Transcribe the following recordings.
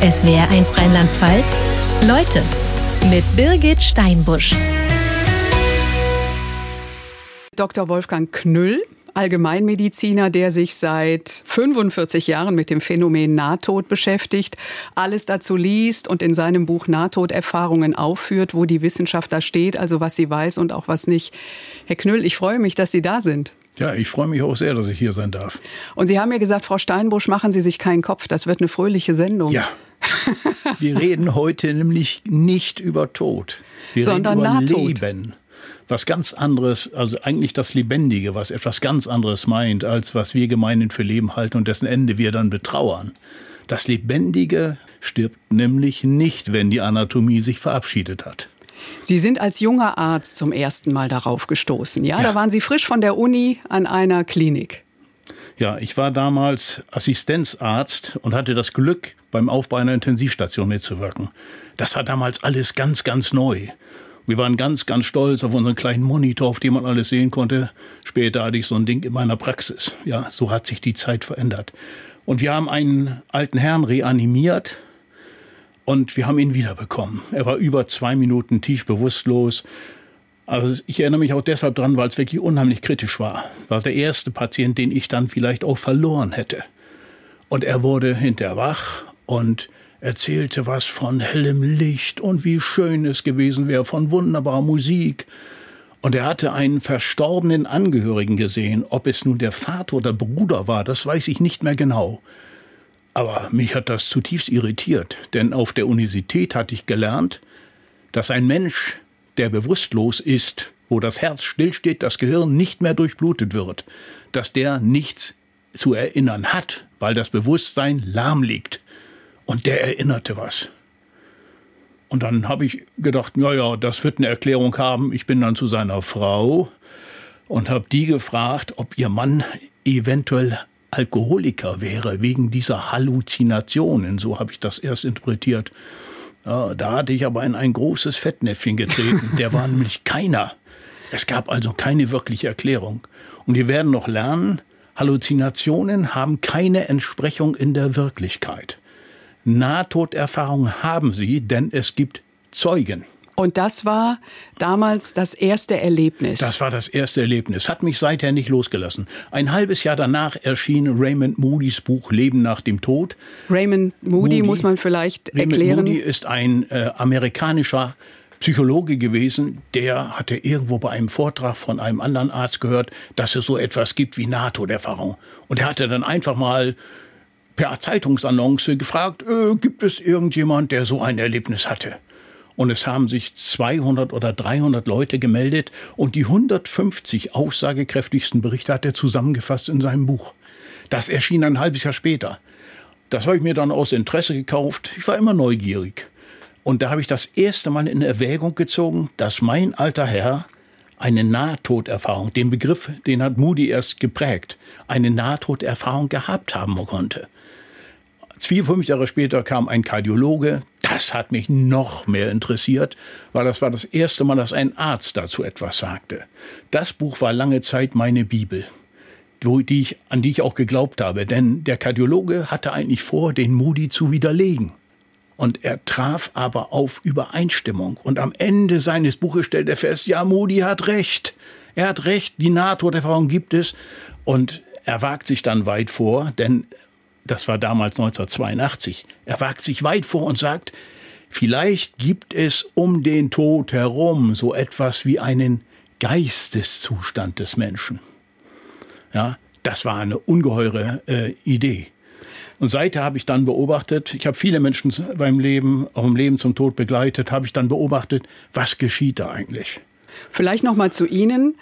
SWR1 Rheinland-Pfalz. Leute mit Birgit Steinbusch. Dr. Wolfgang Knüll, Allgemeinmediziner, der sich seit 45 Jahren mit dem Phänomen Nahtod beschäftigt, alles dazu liest und in seinem Buch Nahtoderfahrungen aufführt, wo die Wissenschaft da steht, also was sie weiß und auch was nicht. Herr Knüll, ich freue mich, dass Sie da sind. Ja, ich freue mich auch sehr, dass ich hier sein darf. Und Sie haben mir gesagt, Frau Steinbusch, machen Sie sich keinen Kopf, das wird eine fröhliche Sendung. Ja. Wir reden heute nämlich nicht über Tod. Wir Sondern reden über Nahtod. Leben. Was ganz anderes, also eigentlich das Lebendige, was etwas ganz anderes meint, als was wir gemeinhin für Leben halten und dessen Ende wir dann betrauern. Das Lebendige stirbt nämlich nicht, wenn die Anatomie sich verabschiedet hat. Sie sind als junger Arzt zum ersten Mal darauf gestoßen. Ja, Ja. da waren Sie frisch von der Uni an einer Klinik. Ja, ich war damals Assistenzarzt und hatte das Glück, beim Aufbau einer Intensivstation mitzuwirken. Das war damals alles ganz, ganz neu. Wir waren ganz, ganz stolz auf unseren kleinen Monitor, auf dem man alles sehen konnte. Später hatte ich so ein Ding in meiner Praxis. Ja, so hat sich die Zeit verändert. Und wir haben einen alten Herrn reanimiert und wir haben ihn wiederbekommen. Er war über zwei Minuten tief bewusstlos. Also ich erinnere mich auch deshalb dran, weil es wirklich unheimlich kritisch war. War der erste Patient, den ich dann vielleicht auch verloren hätte. Und er wurde hinterher wach und erzählte was von hellem Licht und wie schön es gewesen wäre, von wunderbarer Musik. Und er hatte einen verstorbenen Angehörigen gesehen. Ob es nun der Vater oder Bruder war, das weiß ich nicht mehr genau. Aber mich hat das zutiefst irritiert, denn auf der Universität hatte ich gelernt, dass ein Mensch, der bewusstlos ist, wo das Herz stillsteht, das Gehirn nicht mehr durchblutet wird, dass der nichts zu erinnern hat, weil das Bewusstsein lahm liegt. Und der erinnerte was. Und dann habe ich gedacht, ja, ja, das wird eine Erklärung haben. Ich bin dann zu seiner Frau und habe die gefragt, ob ihr Mann eventuell Alkoholiker wäre wegen dieser Halluzinationen. So habe ich das erst interpretiert. Ja, da hatte ich aber in ein großes Fettnäpfchen getreten. Der war nämlich keiner. Es gab also keine wirkliche Erklärung. Und wir werden noch lernen, Halluzinationen haben keine Entsprechung in der Wirklichkeit. Nahtoderfahrung haben sie, denn es gibt Zeugen. Und das war damals das erste Erlebnis. Das war das erste Erlebnis. Hat mich seither nicht losgelassen. Ein halbes Jahr danach erschien Raymond Moody's Buch Leben nach dem Tod. Raymond Moody, Moody. muss man vielleicht Raymond erklären. Moody ist ein äh, amerikanischer Psychologe gewesen, der hatte irgendwo bei einem Vortrag von einem anderen Arzt gehört, dass es so etwas gibt wie Nahtoderfahrung. Und er hatte dann einfach mal per Zeitungsannonce gefragt, äh, gibt es irgendjemand, der so ein Erlebnis hatte? Und es haben sich 200 oder 300 Leute gemeldet und die 150 aussagekräftigsten Berichte hat er zusammengefasst in seinem Buch. Das erschien ein halbes Jahr später. Das habe ich mir dann aus Interesse gekauft. Ich war immer neugierig. Und da habe ich das erste Mal in Erwägung gezogen, dass mein alter Herr eine Nahtoderfahrung, den Begriff, den hat Moody erst geprägt, eine Nahtoderfahrung gehabt haben konnte. Vier, fünf Jahre später kam ein Kardiologe. Das hat mich noch mehr interessiert, weil das war das erste Mal, dass ein Arzt dazu etwas sagte. Das Buch war lange Zeit meine Bibel, die ich, an die ich auch geglaubt habe, denn der Kardiologe hatte eigentlich vor, den Moody zu widerlegen. Und er traf aber auf Übereinstimmung. Und am Ende seines Buches stellt er fest, ja, Moody hat recht. Er hat recht, die Nahtoderfahrung gibt es. Und er wagt sich dann weit vor, denn das war damals 1982. Er wagt sich weit vor und sagt, vielleicht gibt es um den Tod herum so etwas wie einen Geisteszustand des Menschen. Ja, das war eine ungeheure äh, Idee. Und seither habe ich dann beobachtet, ich habe viele Menschen beim Leben, auch im Leben zum Tod begleitet, habe ich dann beobachtet, was geschieht da eigentlich? Vielleicht noch mal zu Ihnen.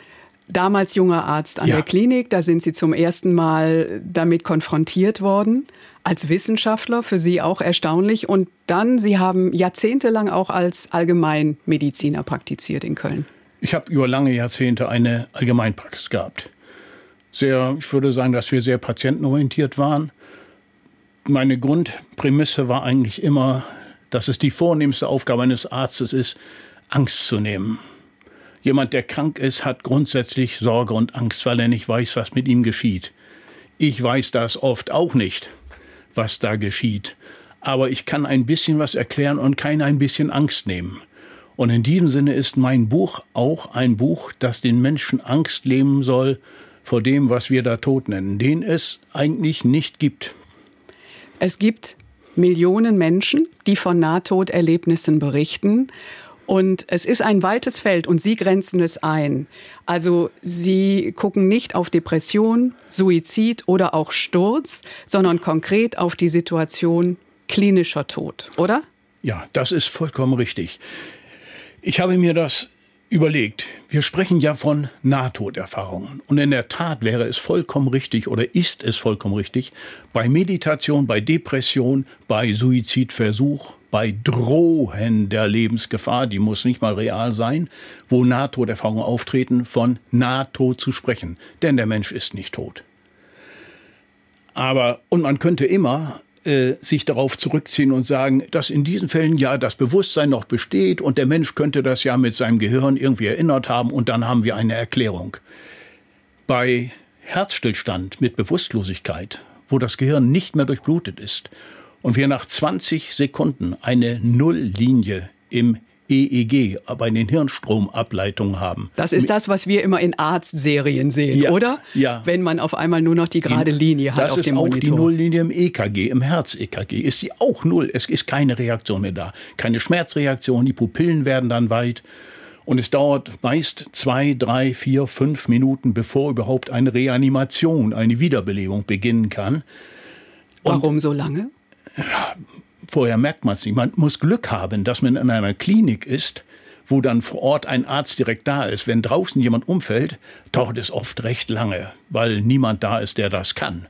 Damals junger Arzt an Ja. der Klinik, da sind Sie zum ersten Mal damit konfrontiert worden. Als Wissenschaftler, für Sie auch erstaunlich. Und dann, Sie haben jahrzehntelang auch als Allgemeinmediziner praktiziert in Köln. Ich habe über lange Jahrzehnte eine Allgemeinpraxis gehabt. Sehr, ich würde sagen, dass wir sehr patientenorientiert waren. Meine Grundprämisse war eigentlich immer, dass es die vornehmste Aufgabe eines Arztes ist, Angst zu nehmen. Jemand, der krank ist, hat grundsätzlich Sorge und Angst, weil er nicht weiß, was mit ihm geschieht. Ich weiß das oft auch nicht, was da geschieht. aber ich kann ein bisschen was erklären und kann ein bisschen Angst nehmen. Und in diesem Sinne ist mein Buch auch ein Buch, das den Menschen Angst nehmen soll vor dem, was wir da Tod nennen, den es eigentlich nicht gibt. Es gibt Millionen Menschen, die von Nahtoderlebnissen berichten. Und es ist ein weites Feld und Sie grenzen es ein. Also Sie gucken nicht auf Depression, Suizid oder auch Sturz, sondern konkret auf die Situation klinischer Tod, oder? Ja, das ist vollkommen richtig. Ich habe mir das überlegt. Wir sprechen ja von Nahtoderfahrungen. Und in der Tat wäre es vollkommen richtig oder ist es vollkommen richtig, bei Meditation, bei Depression, bei Suizidversuch, bei Drohen der Lebensgefahr, die muss nicht mal real sein, wo Nahtoderfahrungen auftreten, von Nahtod zu sprechen. Denn der Mensch ist nicht tot. Aber, und man könnte immer äh, sich darauf zurückziehen und sagen, dass in diesen Fällen ja das Bewusstsein noch besteht und der Mensch könnte das ja mit seinem Gehirn irgendwie erinnert haben und dann haben wir eine Erklärung. Bei Herzstillstand mit Bewusstlosigkeit, wo das Gehirn nicht mehr durchblutet ist und wir nach 20 Sekunden eine Nulllinie im EEG, bei den Hirnstromableitungen haben. Das ist das, was wir immer in Arztserien sehen, ja, oder? Ja. Wenn man auf einmal nur noch die gerade Linie hat das auf dem Monitor. Das ist auch die Nulllinie im EKG, im Herz-EKG. Ist die auch null. Es ist keine Reaktion mehr da. Keine Schmerzreaktion, die Pupillen werden dann weit. Und es dauert meist zwei, drei, vier, fünf Minuten, bevor überhaupt eine Reanimation, eine Wiederbelebung beginnen kann. Und Warum so lange? Vorher merkt man es nicht. Man muss Glück haben, dass man in einer Klinik ist, wo dann vor Ort ein Arzt direkt da ist. Wenn draußen jemand umfällt, dauert es oft recht lange, weil niemand da ist, der das kann.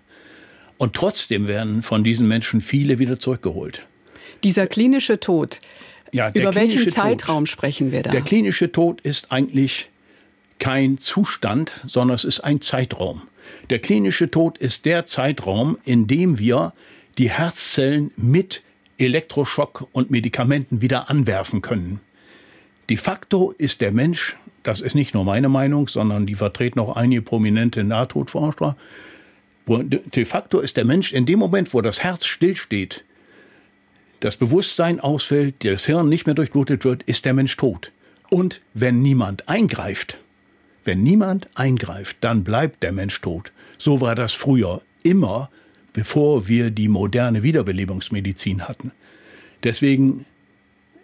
Und trotzdem werden von diesen Menschen viele wieder zurückgeholt. Dieser klinische Tod, ja, über welchen Zeitraum Tod, sprechen wir da? Der klinische Tod ist eigentlich kein Zustand, sondern es ist ein Zeitraum. Der klinische Tod ist der Zeitraum, in dem wir die Herzzellen mit Elektroschock und Medikamenten wieder anwerfen können. De facto ist der Mensch, das ist nicht nur meine Meinung, sondern die vertreten auch einige prominente Nahtodforscher, de facto ist der Mensch in dem Moment, wo das Herz stillsteht, das Bewusstsein ausfällt, das Hirn nicht mehr durchblutet wird, ist der Mensch tot. Und wenn niemand eingreift, wenn niemand eingreift, dann bleibt der Mensch tot. So war das früher immer bevor wir die moderne Wiederbelebungsmedizin hatten. Deswegen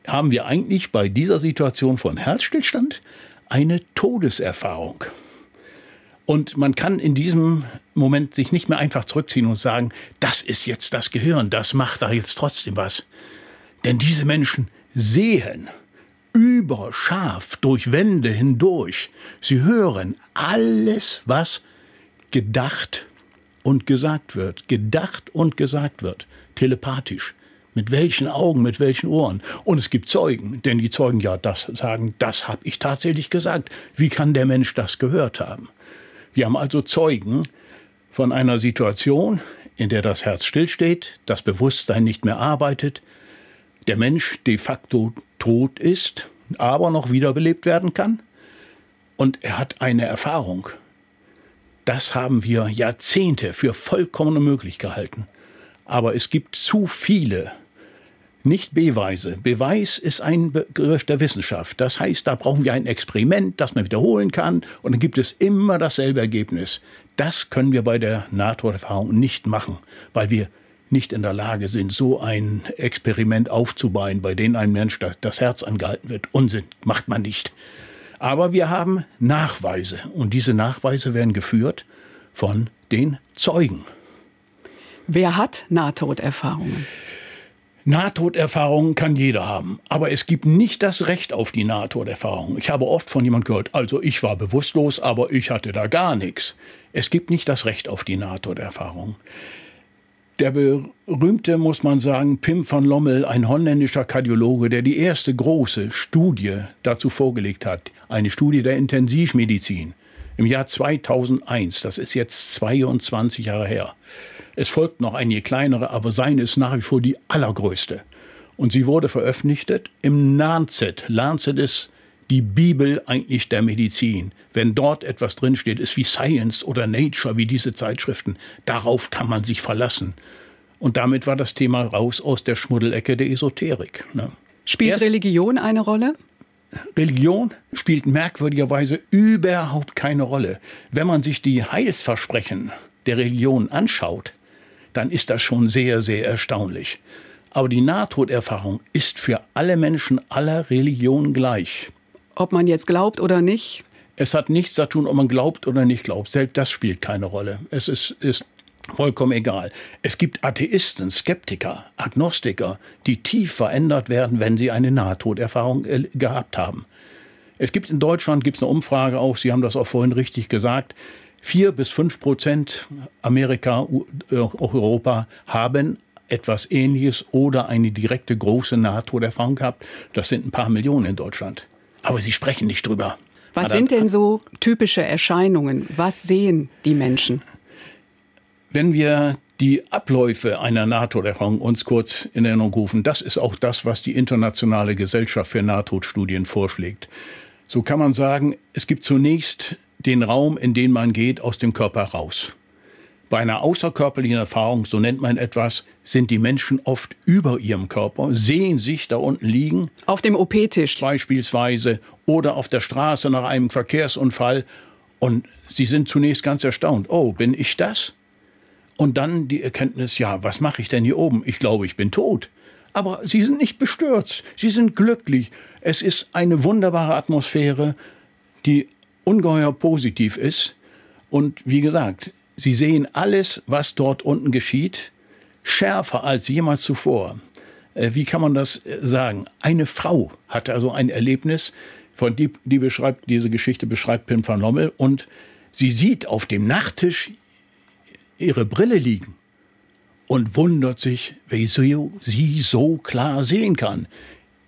haben wir eigentlich bei dieser Situation von Herzstillstand eine Todeserfahrung. Und man kann in diesem Moment sich nicht mehr einfach zurückziehen und sagen, das ist jetzt das Gehirn, das macht da jetzt trotzdem was. Denn diese Menschen sehen überscharf durch Wände hindurch. Sie hören alles, was gedacht und gesagt wird, gedacht und gesagt wird, telepathisch. Mit welchen Augen, mit welchen Ohren. Und es gibt Zeugen, denn die Zeugen ja das sagen, das habe ich tatsächlich gesagt. Wie kann der Mensch das gehört haben? Wir haben also Zeugen von einer Situation, in der das Herz stillsteht, das Bewusstsein nicht mehr arbeitet, der Mensch de facto tot ist, aber noch wiederbelebt werden kann. Und er hat eine Erfahrung. Das haben wir Jahrzehnte für vollkommen unmöglich gehalten. Aber es gibt zu viele nicht-Beweise. Beweis ist ein Begriff der Wissenschaft. Das heißt, da brauchen wir ein Experiment, das man wiederholen kann, und dann gibt es immer dasselbe Ergebnis. Das können wir bei der Nahtoderfahrung nicht machen, weil wir nicht in der Lage sind, so ein Experiment aufzubauen, bei dem ein Mensch das Herz angehalten wird. Unsinn, macht man nicht. Aber wir haben Nachweise und diese Nachweise werden geführt von den Zeugen. Wer hat Nahtoderfahrungen? Nahtoderfahrungen kann jeder haben, aber es gibt nicht das Recht auf die Nahtoderfahrung. Ich habe oft von jemand gehört, also ich war bewusstlos, aber ich hatte da gar nichts. Es gibt nicht das Recht auf die Nahtoderfahrung. Der berühmte, muss man sagen, Pim van Lommel, ein holländischer Kardiologe, der die erste große Studie dazu vorgelegt hat, eine Studie der Intensivmedizin im Jahr 2001, das ist jetzt 22 Jahre her. Es folgt noch einige kleinere, aber seine ist nach wie vor die allergrößte. Und sie wurde veröffentlicht im Lancet. Lancet ist die Bibel eigentlich der Medizin. Wenn dort etwas drinsteht, ist wie Science oder Nature, wie diese Zeitschriften, darauf kann man sich verlassen. Und damit war das Thema raus aus der Schmuddelecke der Esoterik. Ne? Spielt Erst Religion eine Rolle? Religion spielt merkwürdigerweise überhaupt keine Rolle. Wenn man sich die Heilsversprechen der Religion anschaut, dann ist das schon sehr, sehr erstaunlich. Aber die Nahtoderfahrung ist für alle Menschen aller Religionen gleich. Ob man jetzt glaubt oder nicht? Es hat nichts zu tun, ob man glaubt oder nicht glaubt. Selbst das spielt keine Rolle. Es ist, ist vollkommen egal. Es gibt Atheisten, Skeptiker, Agnostiker, die tief verändert werden, wenn sie eine Nahtoderfahrung äh, gehabt haben. Es gibt in Deutschland gibt's eine Umfrage auch, Sie haben das auch vorhin richtig gesagt, vier bis fünf Prozent Amerika, äh, auch Europa haben etwas Ähnliches oder eine direkte große Nahtoderfahrung gehabt. Das sind ein paar Millionen in Deutschland. Aber sie sprechen nicht drüber. Was sind denn so typische Erscheinungen? Was sehen die Menschen? Wenn wir die Abläufe einer NATO-Erfahrung uns kurz in Erinnerung rufen, das ist auch das, was die Internationale Gesellschaft für Nahtodstudien vorschlägt. So kann man sagen, es gibt zunächst den Raum, in den man geht, aus dem Körper raus. Bei einer außerkörperlichen Erfahrung, so nennt man etwas, sind die Menschen oft über ihrem Körper, sehen sich da unten liegen. Auf dem OP-Tisch. Beispielsweise. Oder auf der Straße nach einem Verkehrsunfall. Und sie sind zunächst ganz erstaunt. Oh, bin ich das? Und dann die Erkenntnis, ja, was mache ich denn hier oben? Ich glaube, ich bin tot. Aber sie sind nicht bestürzt. Sie sind glücklich. Es ist eine wunderbare Atmosphäre, die ungeheuer positiv ist. Und wie gesagt, sie sehen alles, was dort unten geschieht, schärfer als jemals zuvor. Äh, wie kann man das äh, sagen? Eine Frau hatte also ein Erlebnis, von die, die beschreibt, diese Geschichte beschreibt Pim van Lommel, und sie sieht auf dem Nachttisch ihre Brille liegen und wundert sich, wie sie, sie so klar sehen kann.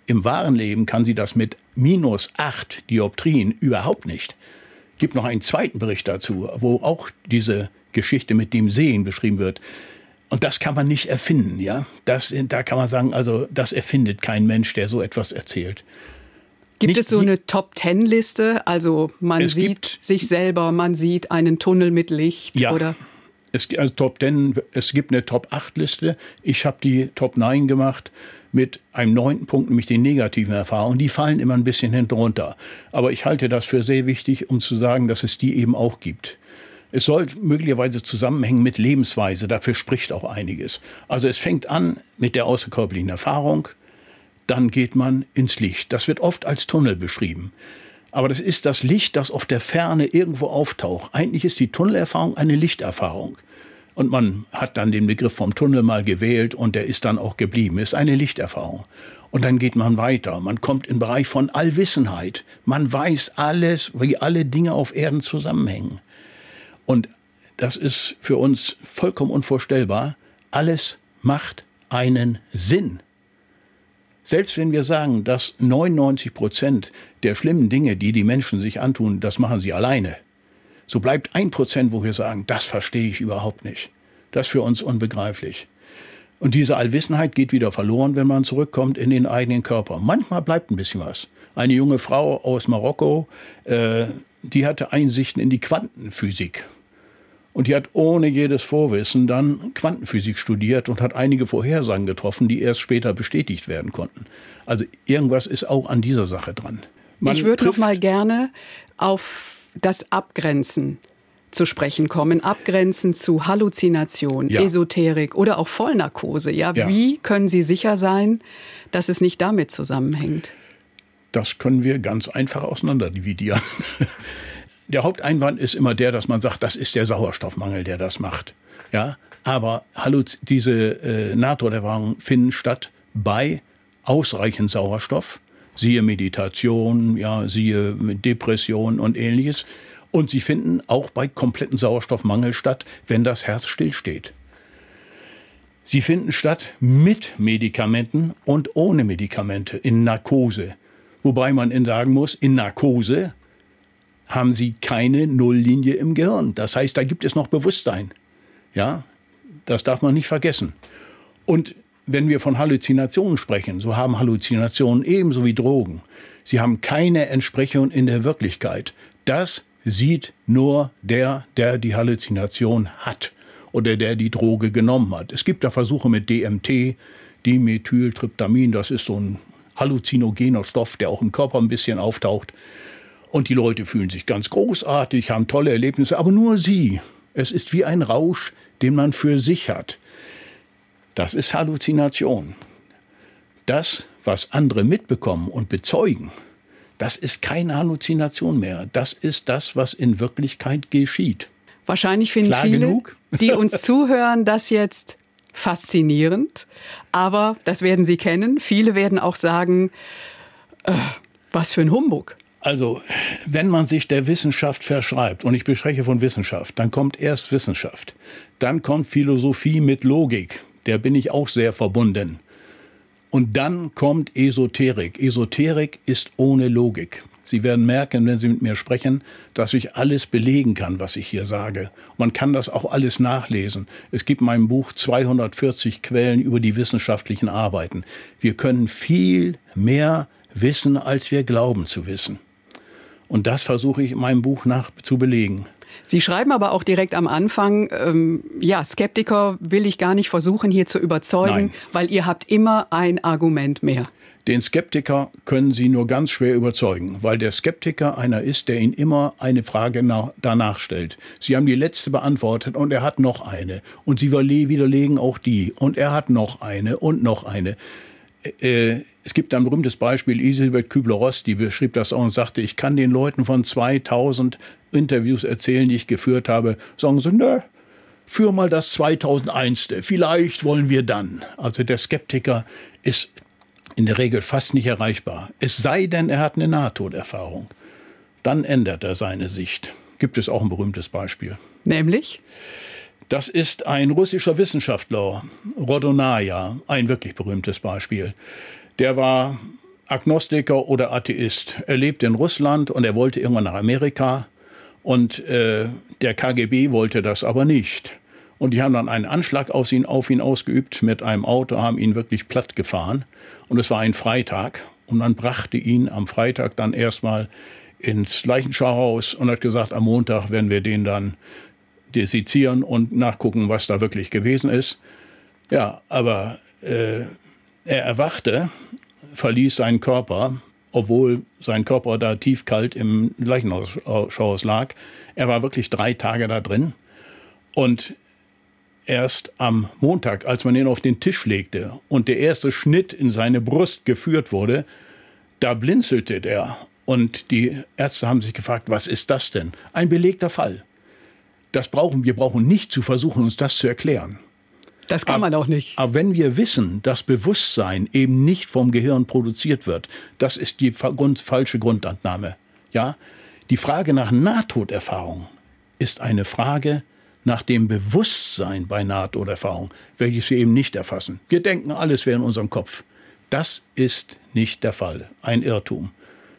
Im wahren Leben kann sie das mit minus acht Dioptrien überhaupt nicht gibt noch einen zweiten Bericht dazu, wo auch diese Geschichte mit dem Sehen beschrieben wird. Und das kann man nicht erfinden, ja. Das, da kann man sagen, also das erfindet kein Mensch, der so etwas erzählt. Gibt nicht es so eine Top-Ten-Liste? Also man sieht sich selber, man sieht einen Tunnel mit Licht ja. oder? Es, also Top 10, es gibt eine Top 8 Liste. Ich habe die Top 9 gemacht mit einem neunten Punkt, nämlich den negativen Erfahrungen. Die fallen immer ein bisschen hinten runter. Aber ich halte das für sehr wichtig, um zu sagen, dass es die eben auch gibt. Es soll möglicherweise zusammenhängen mit Lebensweise, dafür spricht auch einiges. Also es fängt an mit der außerkörperlichen Erfahrung, dann geht man ins Licht. Das wird oft als Tunnel beschrieben. Aber das ist das Licht, das auf der Ferne irgendwo auftaucht. Eigentlich ist die Tunnelerfahrung eine Lichterfahrung. Und man hat dann den Begriff vom Tunnel mal gewählt und der ist dann auch geblieben. Ist eine Lichterfahrung. Und dann geht man weiter. Man kommt in den Bereich von Allwissenheit. Man weiß alles, wie alle Dinge auf Erden zusammenhängen. Und das ist für uns vollkommen unvorstellbar. Alles macht einen Sinn. Selbst wenn wir sagen, dass 99 Prozent der schlimmen Dinge, die die Menschen sich antun, das machen sie alleine, so bleibt ein Prozent, wo wir sagen, das verstehe ich überhaupt nicht. Das ist für uns unbegreiflich. Und diese Allwissenheit geht wieder verloren, wenn man zurückkommt in den eigenen Körper. Manchmal bleibt ein bisschen was. Eine junge Frau aus Marokko, äh, die hatte Einsichten in die Quantenphysik. Und die hat ohne jedes Vorwissen dann Quantenphysik studiert und hat einige Vorhersagen getroffen, die erst später bestätigt werden konnten. Also irgendwas ist auch an dieser Sache dran. Man ich würde noch mal gerne auf das Abgrenzen zu sprechen kommen, abgrenzen zu Halluzination, ja. Esoterik oder auch Vollnarkose. Ja, ja, wie können Sie sicher sein, dass es nicht damit zusammenhängt? Das können wir ganz einfach auseinanderdividieren. Der Haupteinwand ist immer der, dass man sagt, das ist der Sauerstoffmangel, der das macht. Ja, aber Halluz diese äh, NATO-Erfahrungen finden statt bei ausreichend Sauerstoff siehe Meditation, ja, siehe Depression und ähnliches. Und sie finden auch bei kompletten Sauerstoffmangel statt, wenn das Herz stillsteht. Sie finden statt mit Medikamenten und ohne Medikamente in Narkose. Wobei man sagen muss, in Narkose haben sie keine Nulllinie im Gehirn. Das heißt, da gibt es noch Bewusstsein. Ja, das darf man nicht vergessen. Und wenn wir von Halluzinationen sprechen, so haben Halluzinationen ebenso wie Drogen. Sie haben keine Entsprechung in der Wirklichkeit. Das sieht nur der, der die Halluzination hat. oder der die Droge genommen hat. Es gibt da Versuche mit DMT, Dimethyltryptamin, das ist so ein halluzinogener Stoff, der auch im Körper ein bisschen auftaucht. Und die Leute fühlen sich ganz großartig, haben tolle Erlebnisse, aber nur sie. Es ist wie ein Rausch, den man für sich hat. Das ist Halluzination. Das, was andere mitbekommen und bezeugen, das ist keine Halluzination mehr. Das ist das, was in Wirklichkeit geschieht. Wahrscheinlich finden Klar viele, genug? die uns zuhören, das jetzt faszinierend. Aber das werden Sie kennen. Viele werden auch sagen, äh, was für ein Humbug. Also, wenn man sich der Wissenschaft verschreibt, und ich bespreche von Wissenschaft, dann kommt erst Wissenschaft, dann kommt Philosophie mit Logik, der bin ich auch sehr verbunden. Und dann kommt Esoterik. Esoterik ist ohne Logik. Sie werden merken, wenn Sie mit mir sprechen, dass ich alles belegen kann, was ich hier sage. Man kann das auch alles nachlesen. Es gibt in meinem Buch 240 Quellen über die wissenschaftlichen Arbeiten. Wir können viel mehr wissen, als wir glauben zu wissen. Und das versuche ich in meinem Buch nach zu belegen. Sie schreiben aber auch direkt am Anfang, ähm, ja, Skeptiker will ich gar nicht versuchen hier zu überzeugen, Nein. weil ihr habt immer ein Argument mehr. Den Skeptiker können Sie nur ganz schwer überzeugen, weil der Skeptiker einer ist, der Ihnen immer eine Frage nach, danach stellt. Sie haben die letzte beantwortet und er hat noch eine. Und Sie widerlegen auch die. Und er hat noch eine und noch eine. Äh, es gibt ein berühmtes Beispiel, Elisabeth Kübler-Ross, die beschrieb das auch und sagte, ich kann den Leuten von 2000 Interviews erzählen, die ich geführt habe. Sagen sie, nö, führ mal das 2001. Vielleicht wollen wir dann. Also der Skeptiker ist in der Regel fast nicht erreichbar. Es sei denn, er hat eine Nahtoderfahrung. Dann ändert er seine Sicht. Gibt es auch ein berühmtes Beispiel. Nämlich? Das ist ein russischer Wissenschaftler, Rodonaya, ein wirklich berühmtes Beispiel. Der war Agnostiker oder Atheist. Er lebt in Russland und er wollte irgendwann nach Amerika. Und äh, der KGB wollte das aber nicht. Und die haben dann einen Anschlag auf ihn, auf ihn ausgeübt mit einem Auto, haben ihn wirklich platt gefahren. Und es war ein Freitag. Und man brachte ihn am Freitag dann erstmal ins Leichenschauhaus und hat gesagt, am Montag werden wir den dann desezieren und nachgucken, was da wirklich gewesen ist. Ja, aber äh, er erwachte, verließ seinen Körper, obwohl sein Körper da tiefkalt im Leichenschauhaus lag. Er war wirklich drei Tage da drin. Und erst am Montag, als man ihn auf den Tisch legte und der erste Schnitt in seine Brust geführt wurde, da blinzelte der. Und die Ärzte haben sich gefragt, was ist das denn? Ein belegter Fall. Das brauchen wir brauchen nicht zu versuchen, uns das zu erklären. Das kann man auch nicht. Aber wenn wir wissen, dass Bewusstsein eben nicht vom Gehirn produziert wird, das ist die Grund, falsche Grundannahme. Ja, die Frage nach Nahtoderfahrung ist eine Frage nach dem Bewusstsein bei Nahtoderfahrung, welches wir eben nicht erfassen. Wir denken, alles wäre in unserem Kopf. Das ist nicht der Fall. Ein Irrtum.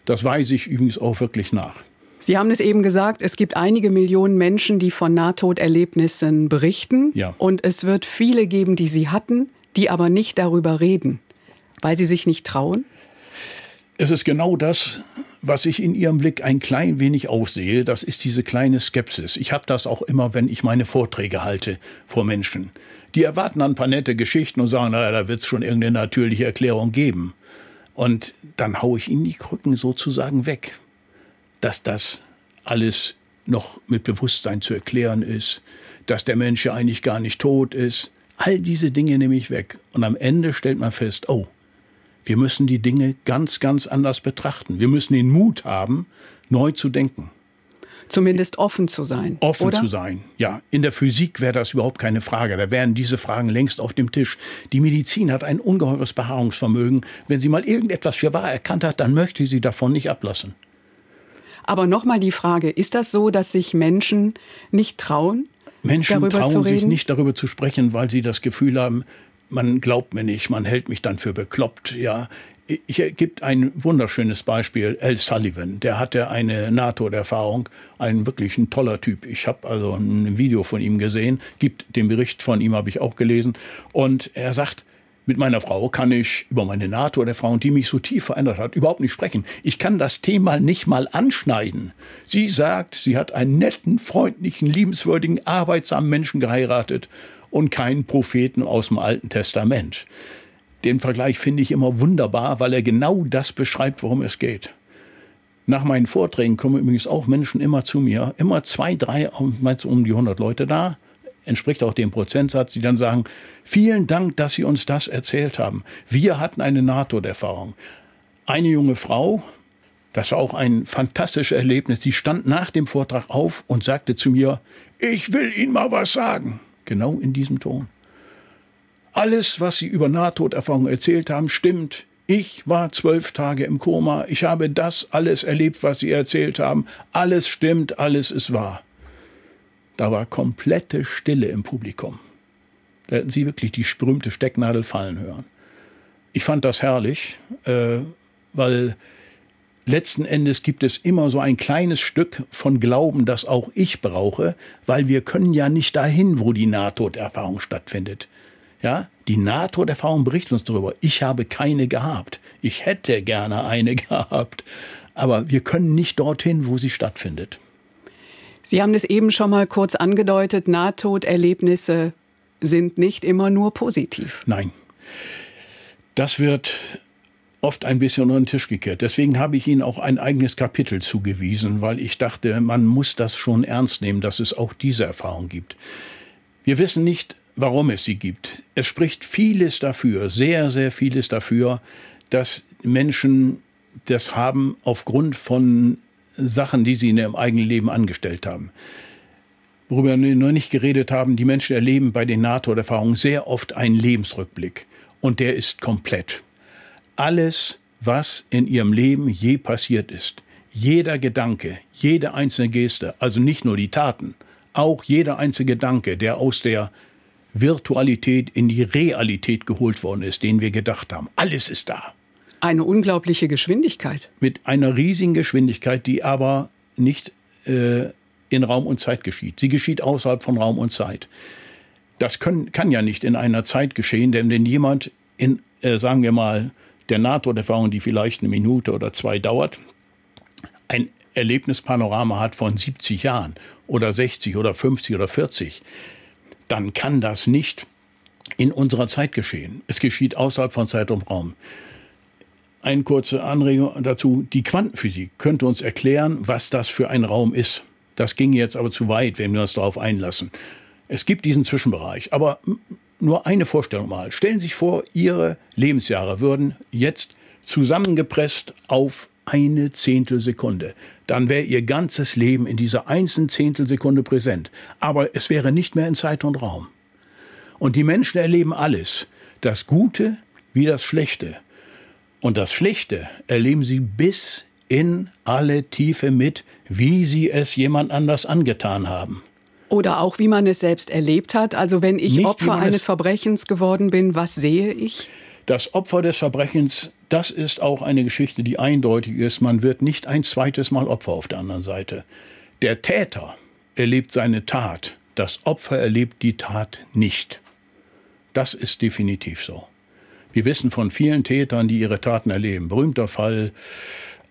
Das weise ich übrigens auch wirklich nach. Sie haben es eben gesagt, es gibt einige Millionen Menschen, die von Nahtoderlebnissen berichten. Ja. Und es wird viele geben, die sie hatten, die aber nicht darüber reden, weil sie sich nicht trauen. Es ist genau das, was ich in Ihrem Blick ein klein wenig aussehe. Das ist diese kleine Skepsis. Ich habe das auch immer, wenn ich meine Vorträge halte vor Menschen. Die erwarten ein paar nette Geschichten und sagen, naja, da wird es schon irgendeine natürliche Erklärung geben. Und dann haue ich ihnen die Krücken sozusagen weg dass das alles noch mit Bewusstsein zu erklären ist, dass der Mensch ja eigentlich gar nicht tot ist. All diese Dinge nehme ich weg. Und am Ende stellt man fest, oh, wir müssen die Dinge ganz, ganz anders betrachten. Wir müssen den Mut haben, neu zu denken. Zumindest offen zu sein. Offen oder? zu sein, ja. In der Physik wäre das überhaupt keine Frage. Da wären diese Fragen längst auf dem Tisch. Die Medizin hat ein ungeheures Beharrungsvermögen. Wenn sie mal irgendetwas für wahr erkannt hat, dann möchte sie davon nicht ablassen. Aber nochmal die Frage, ist das so, dass sich Menschen nicht trauen? Menschen trauen sich nicht darüber zu sprechen, weil sie das Gefühl haben, man glaubt mir nicht, man hält mich dann für bekloppt, ja. Ich gibt ein wunderschönes Beispiel, Al Sullivan, der hatte eine NATO-Erfahrung, ein wirklich ein toller Typ. Ich habe also ein Video von ihm gesehen, gibt den Bericht von ihm habe ich auch gelesen und er sagt, Mit meiner Frau kann ich über meine NATO-Erfahrung, die mich so tief verändert hat, überhaupt nicht sprechen. Ich kann das Thema nicht mal anschneiden. Sie sagt, sie hat einen netten, freundlichen, liebenswürdigen, arbeitsamen Menschen geheiratet und keinen Propheten aus dem Alten Testament. Den Vergleich finde ich immer wunderbar, weil er genau das beschreibt, worum es geht. Nach meinen Vorträgen kommen übrigens auch Menschen immer zu mir, immer zwei, drei, um die 100 Leute da, entspricht auch dem Prozentsatz, die dann sagen, vielen Dank, dass Sie uns das erzählt haben. Wir hatten eine NATO-Erfahrung. Eine junge Frau, das war auch ein fantastisches Erlebnis, die stand nach dem Vortrag auf und sagte zu mir, ich will Ihnen mal was sagen. Genau in diesem Ton. Alles, was Sie über Nahtoderfahrungen erzählt haben, stimmt. Ich war zwölf Tage im Koma. Ich habe das alles erlebt, was Sie erzählt haben. Alles stimmt, alles ist wahr. Da war komplette Stille im Publikum. Da hätten Sie wirklich die berühmte Stecknadel fallen hören. Ich fand das herrlich, äh, weil letzten Endes gibt es immer so ein kleines Stück von Glauben, das auch ich brauche, weil wir können ja nicht dahin, wo die Nahtoderfahrung stattfindet. Ja, die NATO-Erfahrung berichtet uns darüber. Ich habe keine gehabt. Ich hätte gerne eine gehabt. Aber wir können nicht dorthin, wo sie stattfindet. Sie haben es eben schon mal kurz angedeutet. Nahtoderlebnisse sind nicht immer nur positiv. Nein. Das wird oft ein bisschen unter den Tisch gekehrt. Deswegen habe ich Ihnen auch ein eigenes Kapitel zugewiesen, weil ich dachte, man muss das schon ernst nehmen, dass es auch diese Erfahrung gibt. Wir wissen nicht, warum es sie gibt. Es spricht vieles dafür, sehr, sehr vieles dafür, dass Menschen das haben aufgrund von Sachen, die sie in ihrem eigenen Leben angestellt haben. Worüber wir noch nicht geredet haben, die Menschen erleben bei den NATO-Erfahrungen sehr oft einen Lebensrückblick. Und der ist komplett. Alles, was in ihrem Leben je passiert ist, jeder Gedanke, jede einzelne Geste, also nicht nur die Taten, auch jeder einzelne Gedanke, der aus der Virtualität in die Realität geholt worden ist, den wir gedacht haben. Alles ist da. Eine unglaubliche Geschwindigkeit. Mit einer riesigen Geschwindigkeit, die aber nicht äh, in Raum und Zeit geschieht. Sie geschieht außerhalb von Raum und Zeit. Das können, kann ja nicht in einer Zeit geschehen, denn wenn jemand in, äh, sagen wir mal, der NATO-Erfahrung, die vielleicht eine Minute oder zwei dauert, ein Erlebnispanorama hat von 70 Jahren oder 60 oder 50 oder 40, dann kann das nicht in unserer Zeit geschehen. Es geschieht außerhalb von Zeit und Raum. Eine kurze Anregung dazu. Die Quantenphysik könnte uns erklären, was das für ein Raum ist. Das ging jetzt aber zu weit, wenn wir uns darauf einlassen. Es gibt diesen Zwischenbereich. Aber nur eine Vorstellung mal. Stellen Sie sich vor, Ihre Lebensjahre würden jetzt zusammengepresst auf eine Zehntelsekunde. Dann wäre Ihr ganzes Leben in dieser einzelnen Zehntelsekunde präsent. Aber es wäre nicht mehr in Zeit und Raum. Und die Menschen erleben alles. Das Gute wie das Schlechte. Und das Schlechte erleben sie bis in alle Tiefe mit, wie sie es jemand anders angetan haben. Oder auch, wie man es selbst erlebt hat. Also wenn ich Nicht, Opfer eines Verbrechens geworden bin, was sehe ich? Das Opfer des Verbrechens, das ist auch eine Geschichte, die eindeutig ist. Man wird nicht ein zweites Mal Opfer auf der anderen Seite. Der Täter erlebt seine Tat. Das Opfer erlebt die Tat nicht. Das ist definitiv so. Wir wissen von vielen Tätern, die ihre Taten erleben. Berühmter Fall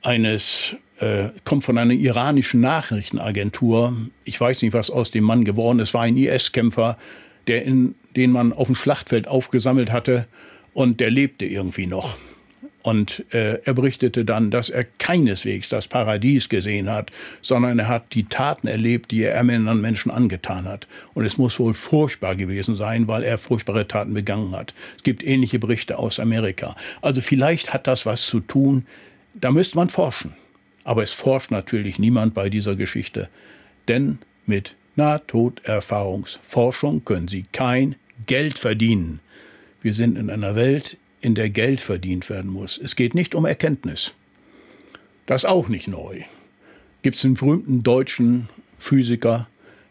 eines äh, kommt von einer iranischen Nachrichtenagentur. Ich weiß nicht, was aus dem Mann geworden ist. War ein IS-Kämpfer, der in, den man auf dem Schlachtfeld aufgesammelt hatte und der lebte irgendwie noch. Und äh, er berichtete dann, dass er keineswegs das Paradies gesehen hat, sondern er hat die Taten erlebt, die er anderen Menschen angetan hat. Und es muss wohl furchtbar gewesen sein, weil er furchtbare Taten begangen hat. Es gibt ähnliche Berichte aus Amerika. Also vielleicht hat das was zu tun. Da müsste man forschen. Aber es forscht natürlich niemand bei dieser Geschichte. Denn mit Nahtoderfahrungsforschung können Sie kein Geld verdienen. Wir sind in einer Welt, in der Geld verdient werden muss. Es geht nicht um Erkenntnis. Das auch nicht neu. Gibt es einen berühmten deutschen Physiker,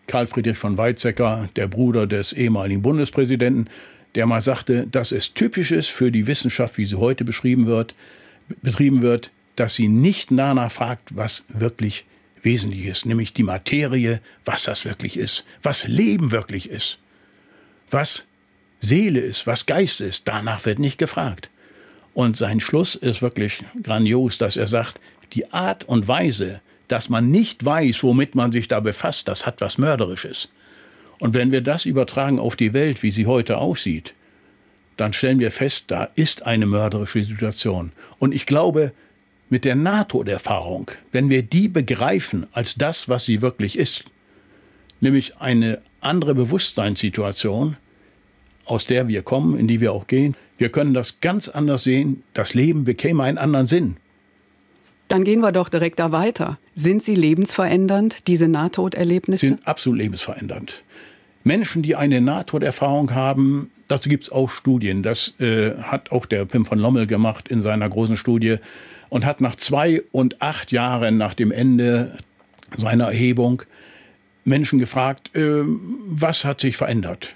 Karl Friedrich von Weizsäcker, der Bruder des ehemaligen Bundespräsidenten, der mal sagte, dass es typisch ist für die Wissenschaft, wie sie heute beschrieben wird, betrieben wird, dass sie nicht danach fragt, was wirklich wesentlich ist, nämlich die Materie, was das wirklich ist, was Leben wirklich ist, was Seele ist, was Geist ist, danach wird nicht gefragt. Und sein Schluss ist wirklich grandios, dass er sagt, die Art und Weise, dass man nicht weiß, womit man sich da befasst, das hat was Mörderisches. Und wenn wir das übertragen auf die Welt, wie sie heute aussieht, dann stellen wir fest, da ist eine mörderische Situation. Und ich glaube, mit der NATO-Erfahrung, wenn wir die begreifen als das, was sie wirklich ist, nämlich eine andere Bewusstseinssituation, aus der wir kommen, in die wir auch gehen, wir können das ganz anders sehen, das Leben bekäme einen anderen Sinn. Dann gehen wir doch direkt da weiter. Sind sie lebensverändernd, diese Nahtoderlebnisse? Sind absolut lebensverändernd. Menschen, die eine Nahtoderfahrung haben, dazu gibt es auch Studien. Das äh, hat auch der Pim von Lommel gemacht in seiner großen Studie und hat nach zwei und acht Jahren nach dem Ende seiner Erhebung Menschen gefragt, äh, was hat sich verändert?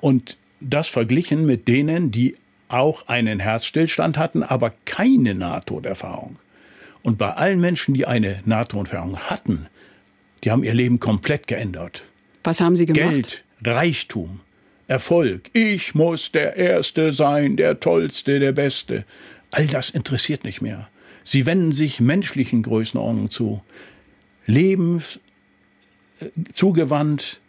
Und das verglichen mit denen, die auch einen Herzstillstand hatten, aber keine Nahtoderfahrung. Und bei allen Menschen, die eine Nahtoderfahrung hatten, die haben ihr Leben komplett geändert. Was haben Sie gemacht? Geld, Reichtum, Erfolg. Ich muss der Erste sein, der Tollste, der Beste. All das interessiert nicht mehr. Sie wenden sich menschlichen Größenordnungen zu. Leben äh, zugewandt,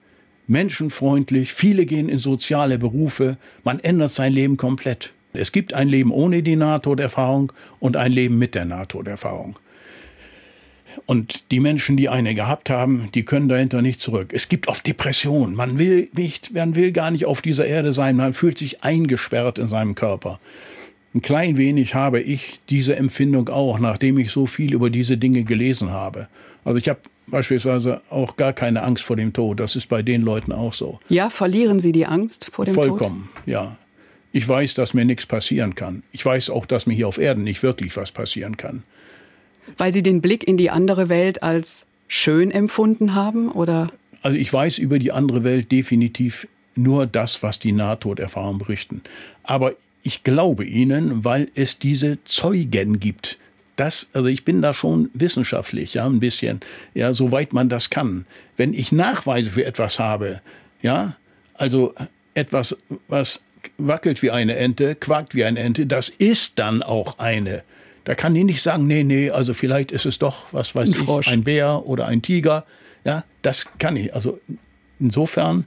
menschenfreundlich. Viele gehen in soziale Berufe. Man ändert sein Leben komplett. Es gibt ein Leben ohne die Nahtoderfahrung und ein Leben mit der Nahtoderfahrung. Und die Menschen, die eine gehabt haben, die können dahinter nicht zurück. Es gibt oft Depressionen. Man will nicht, man will gar nicht auf dieser Erde sein. Man fühlt sich eingesperrt in seinem Körper. Ein klein wenig habe ich diese Empfindung auch, nachdem ich so viel über diese Dinge gelesen habe. Also ich habe beispielsweise auch gar keine Angst vor dem Tod. Das ist bei den Leuten auch so. Ja, verlieren Sie die Angst vor dem Vollkommen, Tod? Vollkommen, ja. Ich weiß, dass mir nichts passieren kann. Ich weiß auch, dass mir hier auf Erden nicht wirklich was passieren kann. Weil Sie den Blick in die andere Welt als schön empfunden haben, oder? Also ich weiß über die andere Welt definitiv nur das, was die Nahtoderfahrungen berichten. Aber ich glaube ihnen, weil es diese Zeugen gibt. Das, also ich bin da schon wissenschaftlich, ja, ein bisschen, ja, soweit man das kann. Wenn ich Nachweise für etwas habe, ja, also etwas, was wackelt wie eine Ente, quakt wie eine Ente, das ist dann auch eine. Da kann ich nicht sagen, nee, nee, also vielleicht ist es doch, was weiß ein ich, ein Bär oder ein Tiger. Ja, das kann ich. Also insofern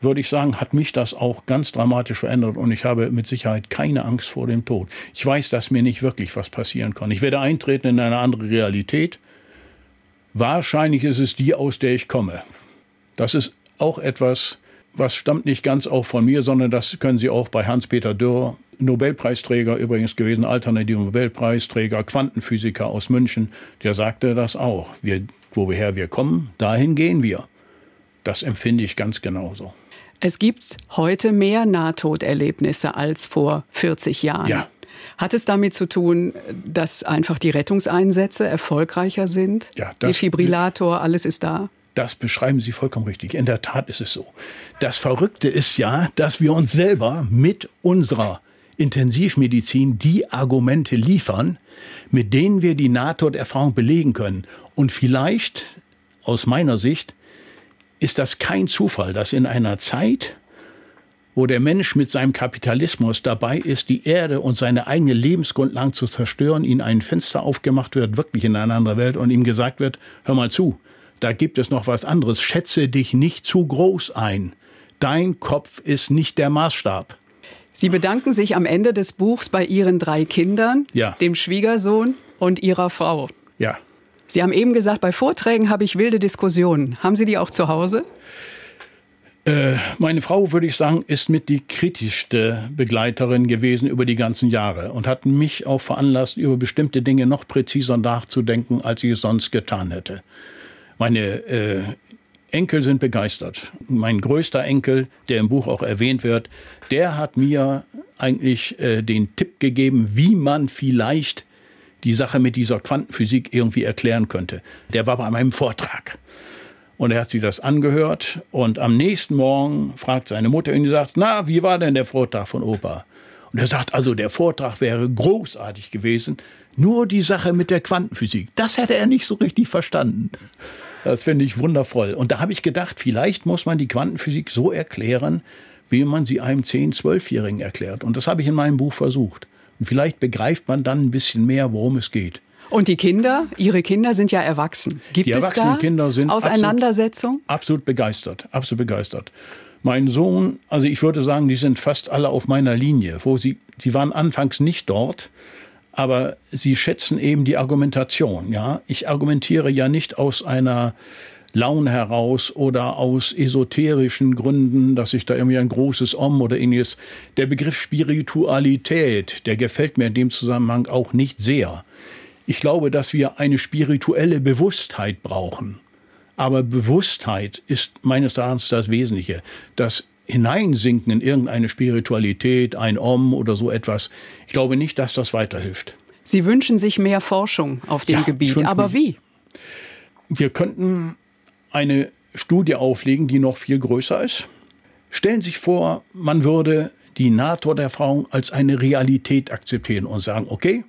würde ich sagen, hat mich das auch ganz dramatisch verändert und ich habe mit Sicherheit keine Angst vor dem Tod. Ich weiß, dass mir nicht wirklich was passieren kann. Ich werde eintreten in eine andere Realität. Wahrscheinlich ist es die, aus der ich komme. Das ist auch etwas, was stammt nicht ganz auch von mir, sondern das können Sie auch bei Hans-Peter Dürr, Nobelpreisträger übrigens gewesen, alternativer Nobelpreisträger, Quantenphysiker aus München, der sagte das auch. Wir, woher wir kommen, dahin gehen wir. Das empfinde ich ganz genauso. Es gibt heute mehr Nahtoderlebnisse als vor 40 Jahren. Ja. Hat es damit zu tun, dass einfach die Rettungseinsätze erfolgreicher sind? Ja, das, Defibrillator, alles ist da? Das beschreiben Sie vollkommen richtig. In der Tat ist es so. Das Verrückte ist ja, dass wir uns selber mit unserer Intensivmedizin die Argumente liefern, mit denen wir die Nahtoderfahrung belegen können. Und vielleicht, aus meiner Sicht, ist das kein Zufall, dass in einer Zeit, wo der Mensch mit seinem Kapitalismus dabei ist, die Erde und seine eigene Lebensgrundlagen zu zerstören, ihm ein Fenster aufgemacht wird, wirklich in eine andere Welt, und ihm gesagt wird, hör mal zu, da gibt es noch was anderes, schätze dich nicht zu groß ein. Dein Kopf ist nicht der Maßstab. Sie bedanken sich am Ende des Buchs bei Ihren drei Kindern, ja. dem Schwiegersohn und Ihrer Frau. Ja. Sie haben eben gesagt, bei Vorträgen habe ich wilde Diskussionen. Haben Sie die auch zu Hause? Äh, meine Frau, würde ich sagen, ist mit die kritischste Begleiterin gewesen über die ganzen Jahre und hat mich auch veranlasst, über bestimmte Dinge noch präziser nachzudenken, als ich es sonst getan hätte. Meine äh, Enkel sind begeistert. Mein größter Enkel, der im Buch auch erwähnt wird, der hat mir eigentlich äh, den Tipp gegeben, wie man vielleicht die Sache mit dieser Quantenphysik irgendwie erklären könnte. Der war bei meinem Vortrag. Und er hat sich das angehört und am nächsten Morgen fragt seine Mutter ihn und sagt, na, wie war denn der Vortrag von Opa? Und er sagt, also der Vortrag wäre großartig gewesen, nur die Sache mit der Quantenphysik, das hätte er nicht so richtig verstanden. Das finde ich wundervoll. Und da habe ich gedacht, vielleicht muss man die Quantenphysik so erklären, wie man sie einem 10-, 12-Jährigen erklärt. Und das habe ich in meinem Buch versucht. Und vielleicht begreift man dann ein bisschen mehr, worum es geht. Und die Kinder, Ihre Kinder sind ja erwachsen. Gibt die es erwachsenen da Kinder sind Auseinandersetzung? Absolut, absolut begeistert, absolut begeistert. Mein Sohn, also ich würde sagen, die sind fast alle auf meiner Linie. Wo sie, sie waren anfangs nicht dort, aber sie schätzen eben die Argumentation. Ja, ich argumentiere ja nicht aus einer Laune heraus oder aus esoterischen Gründen, dass ich da irgendwie ein großes Om oder ähnliches. Der Begriff Spiritualität, der gefällt mir in dem Zusammenhang auch nicht sehr. Ich glaube, dass wir eine spirituelle Bewusstheit brauchen. Aber Bewusstheit ist meines Erachtens das Wesentliche. Das Hineinsinken in irgendeine Spiritualität, ein Om oder so etwas, ich glaube nicht, dass das weiterhilft. Sie wünschen sich mehr Forschung auf dem Ja, Gebiet. Aber wie? Wir könnten eine Studie auflegen, die noch viel größer ist. Stellen Sie sich vor, man würde die Nahtoderfahrung als eine Realität akzeptieren und sagen, okay,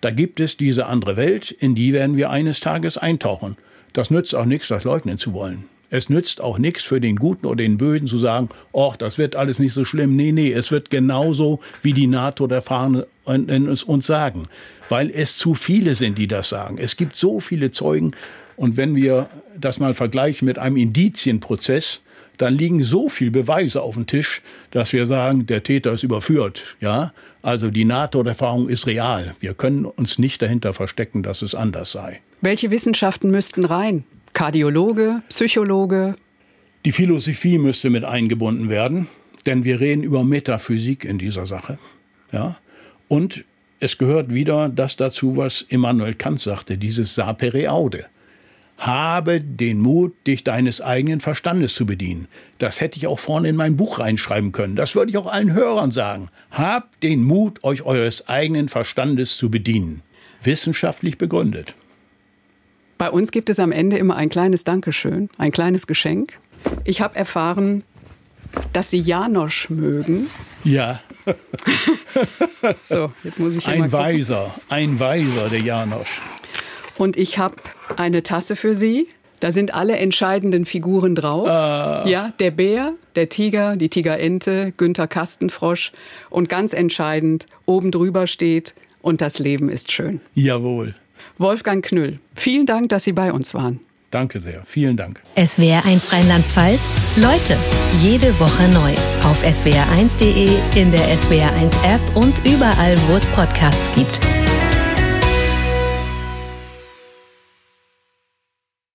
da gibt es diese andere Welt, in die werden wir eines Tages eintauchen. Das nützt auch nichts, das leugnen zu wollen. Es nützt auch nichts für den Guten oder den Bösen zu sagen, ach, das wird alles nicht so schlimm. Nee, nee, es wird genauso, wie die NATO-Erfahrenen es uns sagen. Weil es zu viele sind, die das sagen. Es gibt so viele Zeugen. Und wenn wir das mal vergleichen mit einem Indizienprozess, dann liegen so viele Beweise auf dem Tisch, dass wir sagen, der Täter ist überführt. Ja, also die NATO-Erfahrung ist real. Wir können uns nicht dahinter verstecken, dass es anders sei. Welche Wissenschaften müssten rein? Kardiologe, Psychologe? Die Philosophie müsste mit eingebunden werden, denn wir reden über Metaphysik in dieser Sache. Ja? Und es gehört wieder das dazu, was Immanuel Kant sagte, dieses Sapere aude. Habe den Mut, dich deines eigenen Verstandes zu bedienen. Das hätte ich auch vorne in mein Buch reinschreiben können. Das würde ich auch allen Hörern sagen. Habt den Mut, euch eures eigenen Verstandes zu bedienen. Wissenschaftlich begründet. Bei uns gibt es am Ende immer ein kleines Dankeschön, ein kleines Geschenk. Ich habe erfahren, dass Sie Janosch mögen. Ja, So, jetzt muss ich hier ein. Weiser, ein Weiser, der Janosch. Und ich habe eine Tasse für Sie. Da sind alle entscheidenden Figuren drauf. Ja, der Bär, der Tiger, die Tigerente, Günther Kastenfrosch. Und ganz entscheidend, oben drüber steht, und das Leben ist schön. Jawohl. Wolfgang Knüll, vielen Dank, dass Sie bei uns waren. Danke sehr. Vielen Dank. SWR1 Rheinland-Pfalz. Leute, jede Woche neu. Auf swr1.de, in der SWR1 App und überall, wo es Podcasts gibt.